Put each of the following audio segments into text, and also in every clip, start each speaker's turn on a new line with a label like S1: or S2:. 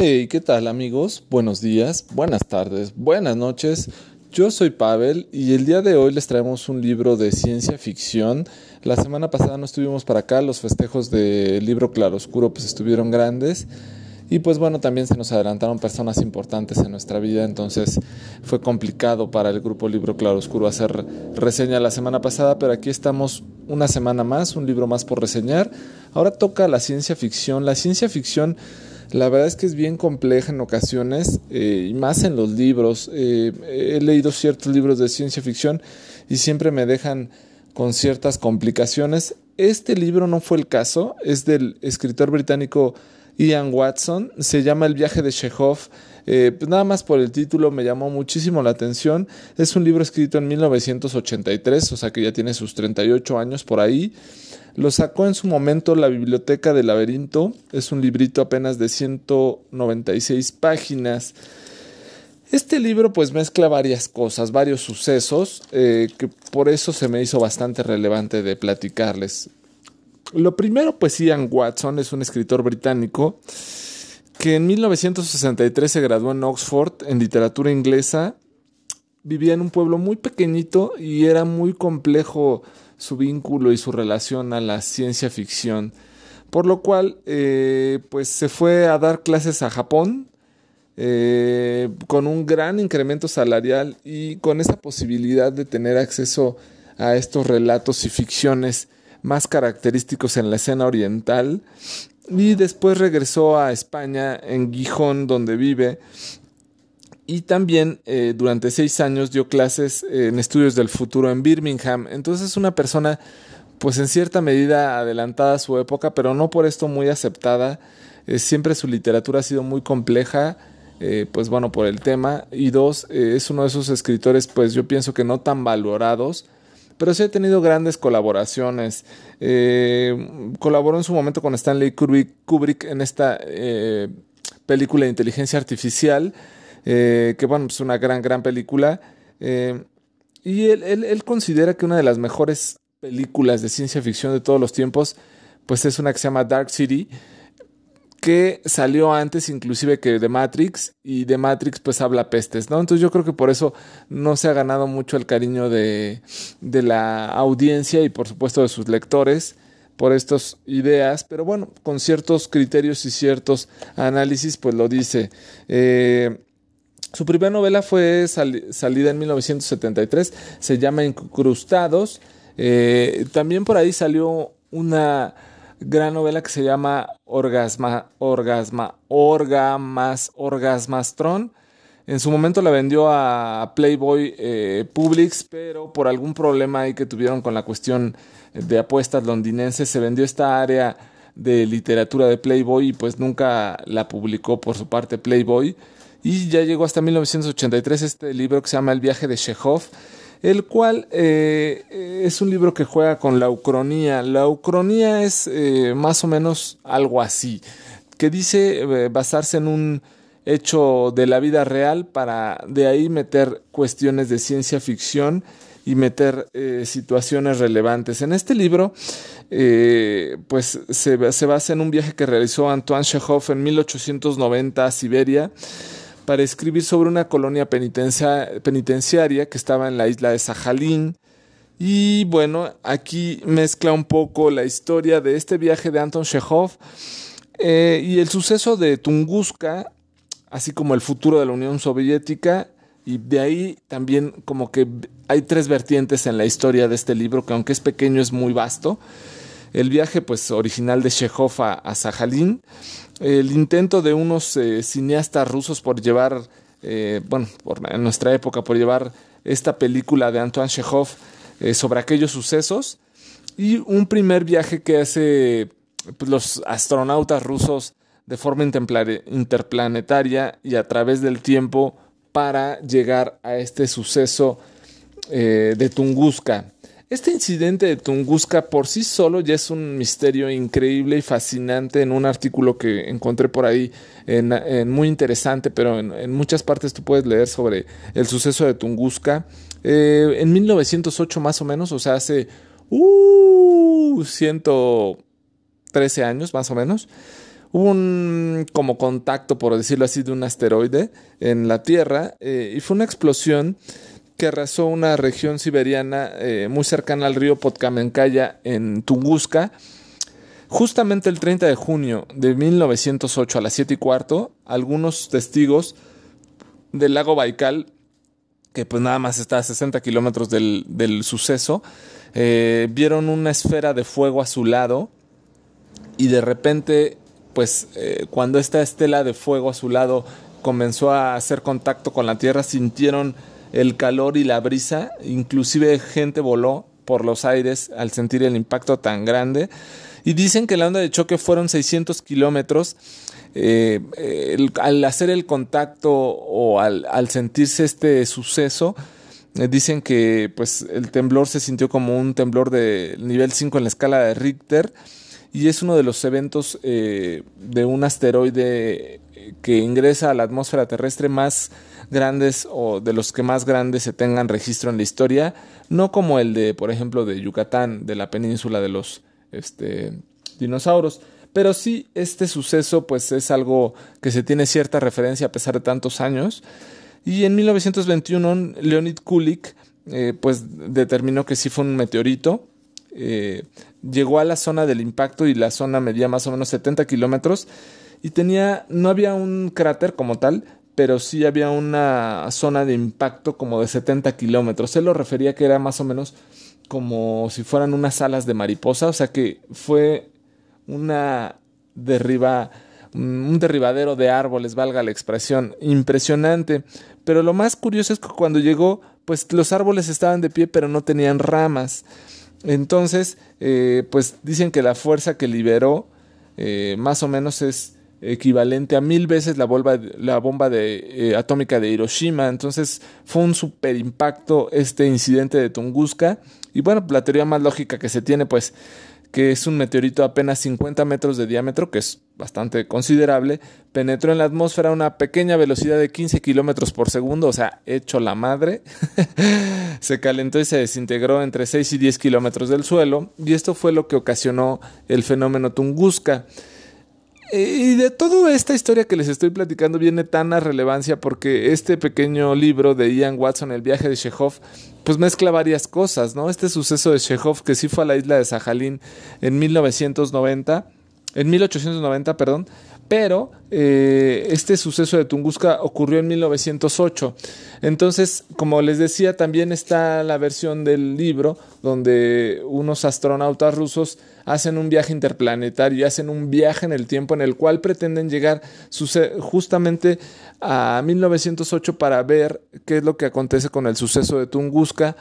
S1: Hey, ¿qué tal amigos? Buenos días, buenas tardes, buenas noches. Yo soy Pavel y el día de hoy les traemos un libro de ciencia ficción. La semana pasada no estuvimos para acá, los festejos del libro Claroscuro pues estuvieron grandes. Y pues bueno, también se nos adelantaron personas importantes en nuestra vida, entonces fue complicado para el grupo Libro Claroscuro hacer reseña la semana pasada, pero aquí estamos una semana más, un libro más por reseñar. Ahora toca la ciencia ficción. La ciencia ficción la verdad es que es bien compleja en ocasiones, eh, y más en los libros. Eh, he leído ciertos libros de ciencia ficción y siempre me dejan con ciertas complicaciones. Este libro no fue el caso, es del escritor británico Ian Watson, se llama El viaje de Chekhov. Eh, pues nada más por el título me llamó muchísimo la atención. Es un libro escrito en 1983, o sea que ya tiene sus 38 años por ahí. Lo sacó en su momento la Biblioteca del Laberinto. Es un librito apenas de 196 páginas. Este libro pues mezcla varias cosas, varios sucesos, eh, que por eso se me hizo bastante relevante de platicarles. Lo primero pues Ian Watson es un escritor británico que en 1963 se graduó en Oxford en literatura inglesa. Vivía en un pueblo muy pequeñito y era muy complejo su vínculo y su relación a la ciencia ficción. Por lo cual, eh, pues se fue a dar clases a Japón eh, con un gran incremento salarial y con esa posibilidad de tener acceso a estos relatos y ficciones más característicos en la escena oriental. Y después regresó a España, en Gijón, donde vive, y también eh, durante seis años dio clases en estudios del futuro en Birmingham. Entonces es una persona pues en cierta medida adelantada a su época, pero no por esto muy aceptada. Eh, siempre su literatura ha sido muy compleja, eh, pues bueno, por el tema. Y dos, es uno de esos escritores pues yo pienso que no tan valorados, pero sí ha tenido grandes colaboraciones. colaboró en su momento con Stanley Kubrick, en esta película de inteligencia artificial. Eh, que bueno, es una gran, gran película. Eh, y él, él, considera que una de las mejores películas de ciencia ficción de todos los tiempos, pues es una que se llama Dark City, que salió antes inclusive que The Matrix, y The Matrix pues habla pestes, ¿no? Entonces yo creo que por eso no se ha ganado mucho el cariño de, de la audiencia y por supuesto de sus lectores por estas ideas, pero bueno, con ciertos criterios y ciertos análisis, pues lo dice. Eh, su primera novela fue salida en 1973, se llama Incrustados. Eh, también por ahí salió una gran novela que se llama Orgasma, Orgasma, Orgamas, Orgasmastron. En su momento la vendió a Playboy eh, Publix, pero por algún problema ahí que tuvieron con la cuestión de apuestas londinenses, se vendió esta área de literatura de Playboy y pues nunca la publicó por su parte Playboy y ya llegó hasta 1983 este libro que se llama El viaje de Chekhov, el cual eh, es un libro que juega con la ucronía. La ucronía es eh, más o menos algo así, que dice eh, basarse en un hecho de la vida real para de ahí meter cuestiones de ciencia ficción y meter situaciones relevantes. En este libro, pues se, basa en un viaje que realizó Antoine Chekhov en 1890 a Siberia para escribir sobre una colonia penitenciaria que estaba en la isla de Sajalín. Y bueno, aquí mezcla un poco la historia de este viaje de Anton Chekhov eh, y el suceso de Tunguska, así como el futuro de la Unión Soviética. Y de ahí también como que hay tres vertientes en la historia de este libro, que aunque es pequeño es muy vasto. El viaje pues original de Chekhov a, a Sajalín, el intento de unos eh, cineastas rusos por llevar, eh, bueno, en nuestra época, por llevar esta película de Antoine Chekhov eh, sobre aquellos sucesos y un primer viaje que hace pues, los astronautas rusos de forma interplanetaria y a través del tiempo para llegar a este suceso de Tunguska. Este incidente de Tunguska por sí solo ya es un misterio increíble y fascinante en un artículo que encontré por ahí, en, muy interesante, pero en, muchas partes tú puedes leer sobre el suceso de Tunguska. Eh, en 1908 más o menos, o sea, hace uh, 113 años más o menos, hubo un como contacto, por decirlo así, de un asteroide en la Tierra eh, y fue una explosión que arrasó una región siberiana eh, muy cercana al río Podkamenkaya en Tunguska. Justamente el 30 de junio de 1908 a las 7 y cuarto, algunos testigos del lago Baikal, que pues nada más está a 60 kilómetros del, suceso, eh, vieron una esfera de fuego a su lado y de repente, pues eh, cuando esta estela de fuego a su lado comenzó a hacer contacto con la Tierra, sintieron el calor y la brisa, inclusive gente voló por los aires al sentir el impacto tan grande. Y dicen que la onda de choque fueron 600 kilómetros. Eh, al hacer el contacto o al, sentirse este suceso, eh, dicen que pues, el temblor se sintió como un temblor de nivel 5 en la escala de Richter y es uno de los eventos eh, de un asteroide que ingresa a la atmósfera terrestre más grandes o de los que más grandes se tengan registro en la historia, no como el de, por ejemplo, de Yucatán, de la península de los este, dinosaurios. Pero sí, este suceso pues es algo que se tiene cierta referencia a pesar de tantos años. Y en 1921 Leonid Kulik eh, pues determinó que sí fue un meteorito. Eh, llegó a la zona del impacto y la zona medía más o menos 70 kilómetros y tenía, no había un cráter como tal, pero sí había una zona de impacto como de 70 kilómetros. Él lo refería que era más o menos como si fueran unas alas de mariposa, o sea que fue una derriba, un derribadero de árboles, valga la expresión, impresionante. Pero lo más curioso es que cuando llegó, pues los árboles estaban de pie, pero no tenían ramas. Entonces, eh, pues dicen que la fuerza que liberó eh, más o menos es equivalente a mil veces la, bomba, de, eh, atómica de Hiroshima. Entonces fue un super impacto este incidente de Tunguska. Y bueno, la teoría más lógica que se tiene, pues, que es un meteorito apenas 50 metros de diámetro, que es bastante considerable, penetró en la atmósfera a una pequeña velocidad de 15 kilómetros por segundo, o sea, hecho la madre. se calentó y se desintegró entre 6 y 10 kilómetros del suelo, y esto fue lo que ocasionó el fenómeno Tunguska. Y de toda esta historia que les estoy platicando viene tan a relevancia porque este pequeño libro de Ian Watson, El viaje de Chekhov, pues mezcla varias cosas, ¿no? Este suceso de Chekhov que sí fue a la isla de Sajalín en 1990, en 1890, perdón, pero eh, este suceso de Tunguska ocurrió en 1908. Entonces, como les decía, también está la versión del libro donde unos astronautas rusos hacen un viaje interplanetario hacen un viaje en el tiempo en el cual pretenden llegar justamente a 1908 para ver qué es lo que acontece con el suceso de Tunguska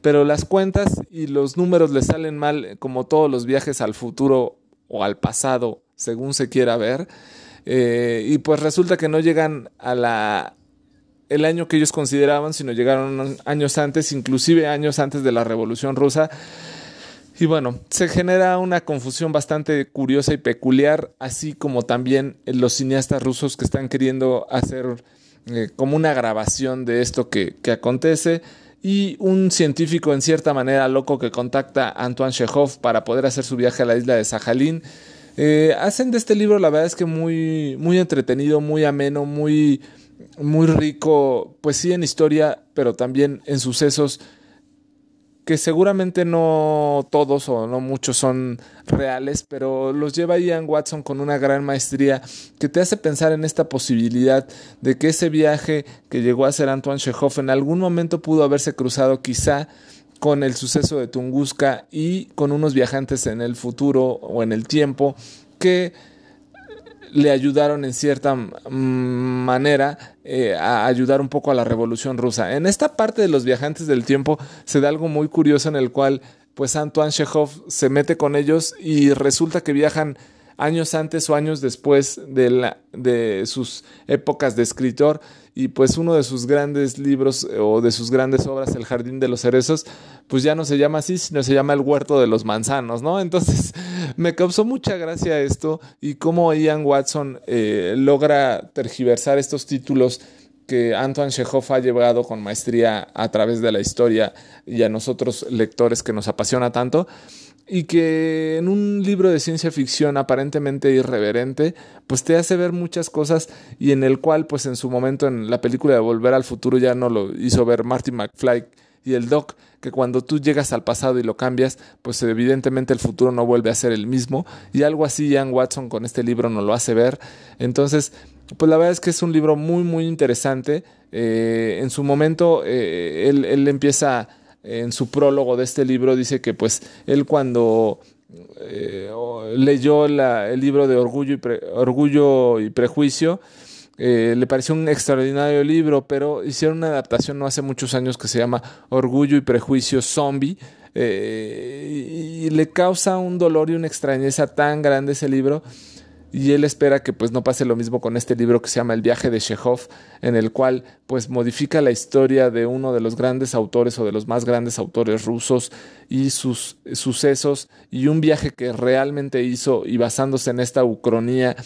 S1: pero las cuentas y los números les salen mal como todos los viajes al futuro o al pasado según se quiera ver. Eh, y pues resulta que no llegan a la el año que ellos consideraban, sino llegaron años antes, inclusive años antes de la Revolución Rusa. Y bueno, se genera una confusión bastante curiosa y peculiar, así como también los cineastas rusos que están queriendo hacer eh, como una grabación de esto que, que, acontece. Y un científico en cierta manera loco que contacta a Antoine Chekhov para poder hacer su viaje a la isla de Sajalín eh, hacen de este libro, la verdad es que muy, muy entretenido, muy ameno, muy, muy rico, pues sí en historia, pero también en sucesos que seguramente no todos o no muchos son reales, pero los lleva Ian Watson con una gran maestría que te hace pensar en esta posibilidad de que ese viaje que llegó a ser Antoine Chekhov en algún momento pudo haberse cruzado quizá con el suceso de Tunguska y con unos viajantes en el futuro o en el tiempo que le ayudaron en cierta manera eh, a ayudar un poco a la revolución rusa. En esta parte de los viajantes del tiempo se da algo muy curioso en el cual pues Antoine Chekhov se mete con ellos y resulta que viajan años antes o años después de, sus épocas de escritor y pues uno de sus grandes libros eh, o de sus grandes obras, El Jardín de los Cerezos, pues ya no se llama así, sino se llama El Huerto de los Manzanos, ¿no? Entonces me causó mucha gracia esto y cómo Ian Watson eh, logra tergiversar estos títulos que Antoine Chekhov ha llevado con maestría a través de la historia y a nosotros lectores que nos apasiona tanto y que en un libro de ciencia ficción aparentemente irreverente, pues te hace ver muchas cosas y en el cual pues en su momento en la película de Volver al Futuro ya no lo hizo ver Marty McFly y el Doc, que cuando tú llegas al pasado y lo cambias, pues evidentemente el futuro no vuelve a ser el mismo y algo así Ian Watson con este libro nos lo hace ver. Entonces, pues la verdad es que es un libro muy muy interesante. Eh, en su momento eh, él, él empieza en su prólogo de este libro dice que pues él cuando eh, leyó el libro de Orgullo y, Orgullo y Prejuicio, eh, le pareció un extraordinario libro, pero hicieron una adaptación no hace muchos años que se llama Orgullo y Prejuicio Zombie. Eh, y le causa un dolor y una extrañeza tan grande ese libro y él espera que pues no pase lo mismo con este libro que se llama El viaje de Chekhov, en el cual pues modifica la historia de uno de los grandes autores o de los más grandes autores rusos y sus sucesos y un viaje que realmente hizo y basándose en esta ucronía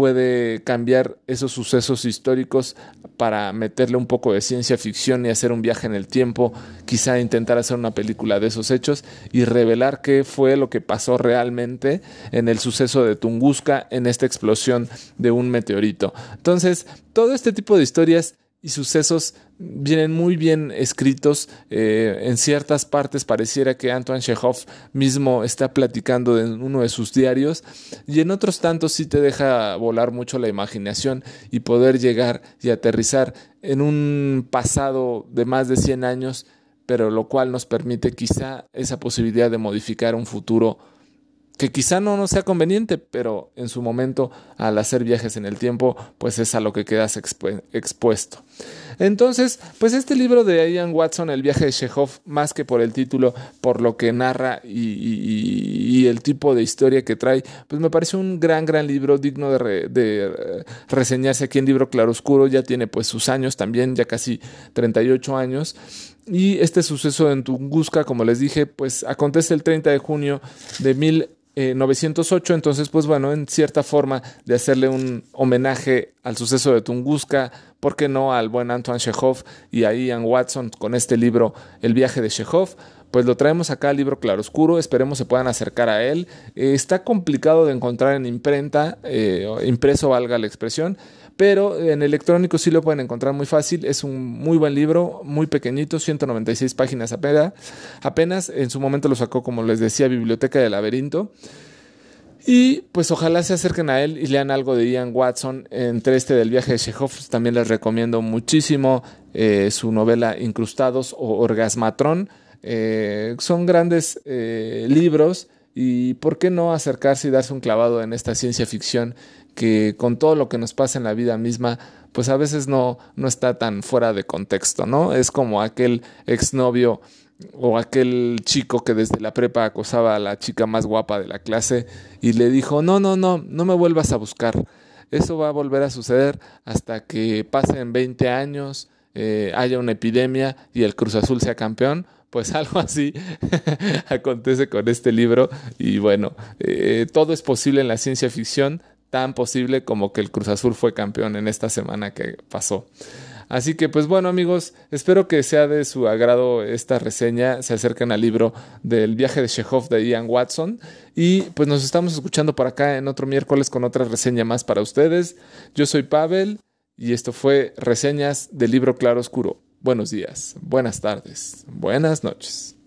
S1: puede cambiar esos sucesos históricos para meterle un poco de ciencia ficción y hacer un viaje en el tiempo, quizá intentar hacer una película de esos hechos y revelar qué fue lo que pasó realmente en el suceso de Tunguska, en esta explosión de un meteorito. Entonces, todo este tipo de historias y sucesos vienen muy bien escritos. Eh, en ciertas partes pareciera que Antoine Chekhov mismo está platicando en uno de sus diarios y en otros tantos sí te deja volar mucho la imaginación y poder llegar y aterrizar en un pasado de más de 100 años, pero lo cual nos permite quizá esa posibilidad de modificar un futuro que quizá no nos sea conveniente, pero en su momento al hacer viajes en el tiempo, pues es a lo que quedas expuesto. Entonces, pues este libro de Ian Watson, El viaje de Chekhov, más que por el título, por lo que narra y, el tipo de historia que trae, pues me parece un gran, gran libro digno de, de reseñarse aquí en Libro Claroscuro, ya tiene pues sus años también, ya casi 38 años. Y este suceso en Tunguska, como les dije, pues acontece el 30 de junio de mil 908, eh, entonces pues bueno, en cierta forma de hacerle un homenaje al suceso de Tunguska, ¿por qué no al buen Antoine Chekhov y a Ian Watson con este libro El viaje de Chekhov? Pues lo traemos acá al libro claroscuro, esperemos se puedan acercar a él. Eh, está complicado de encontrar en imprenta, eh, impreso valga la expresión, pero en electrónico sí lo pueden encontrar muy fácil. Es un muy buen libro, muy pequeñito, 196 páginas apenas. Apenas en su momento lo sacó, como les decía, Biblioteca del Laberinto. Y pues ojalá se acerquen a él y lean algo de Ian Watson. Entre este del viaje de Chekhov, también les recomiendo muchísimo eh, su novela Incrustados o Orgasmatrón. Eh, son grandes eh, libros y por qué no acercarse y darse un clavado en esta ciencia ficción que con todo lo que nos pasa en la vida misma, pues a veces no, no está tan fuera de contexto, ¿no? Es como aquel exnovio o aquel chico que desde la prepa acosaba a la chica más guapa de la clase y le dijo, no, no, no, no me vuelvas a buscar. Eso va a volver a suceder hasta que pasen 20 años, eh, haya una epidemia y el Cruz Azul sea campeón. Pues algo así acontece con este libro y bueno, eh, todo es posible en la ciencia ficción, tan posible como que el Cruz Azul fue campeón en esta semana que pasó. Así que pues bueno amigos, espero que sea de su agrado esta reseña, se acerquen al libro del viaje de Chekhov de Ian Watson y pues nos estamos escuchando por acá en otro miércoles con otra reseña más para ustedes. Yo soy Pavel y esto fue reseñas del libro Claro Oscuro. Buenos días, buenas tardes, buenas noches.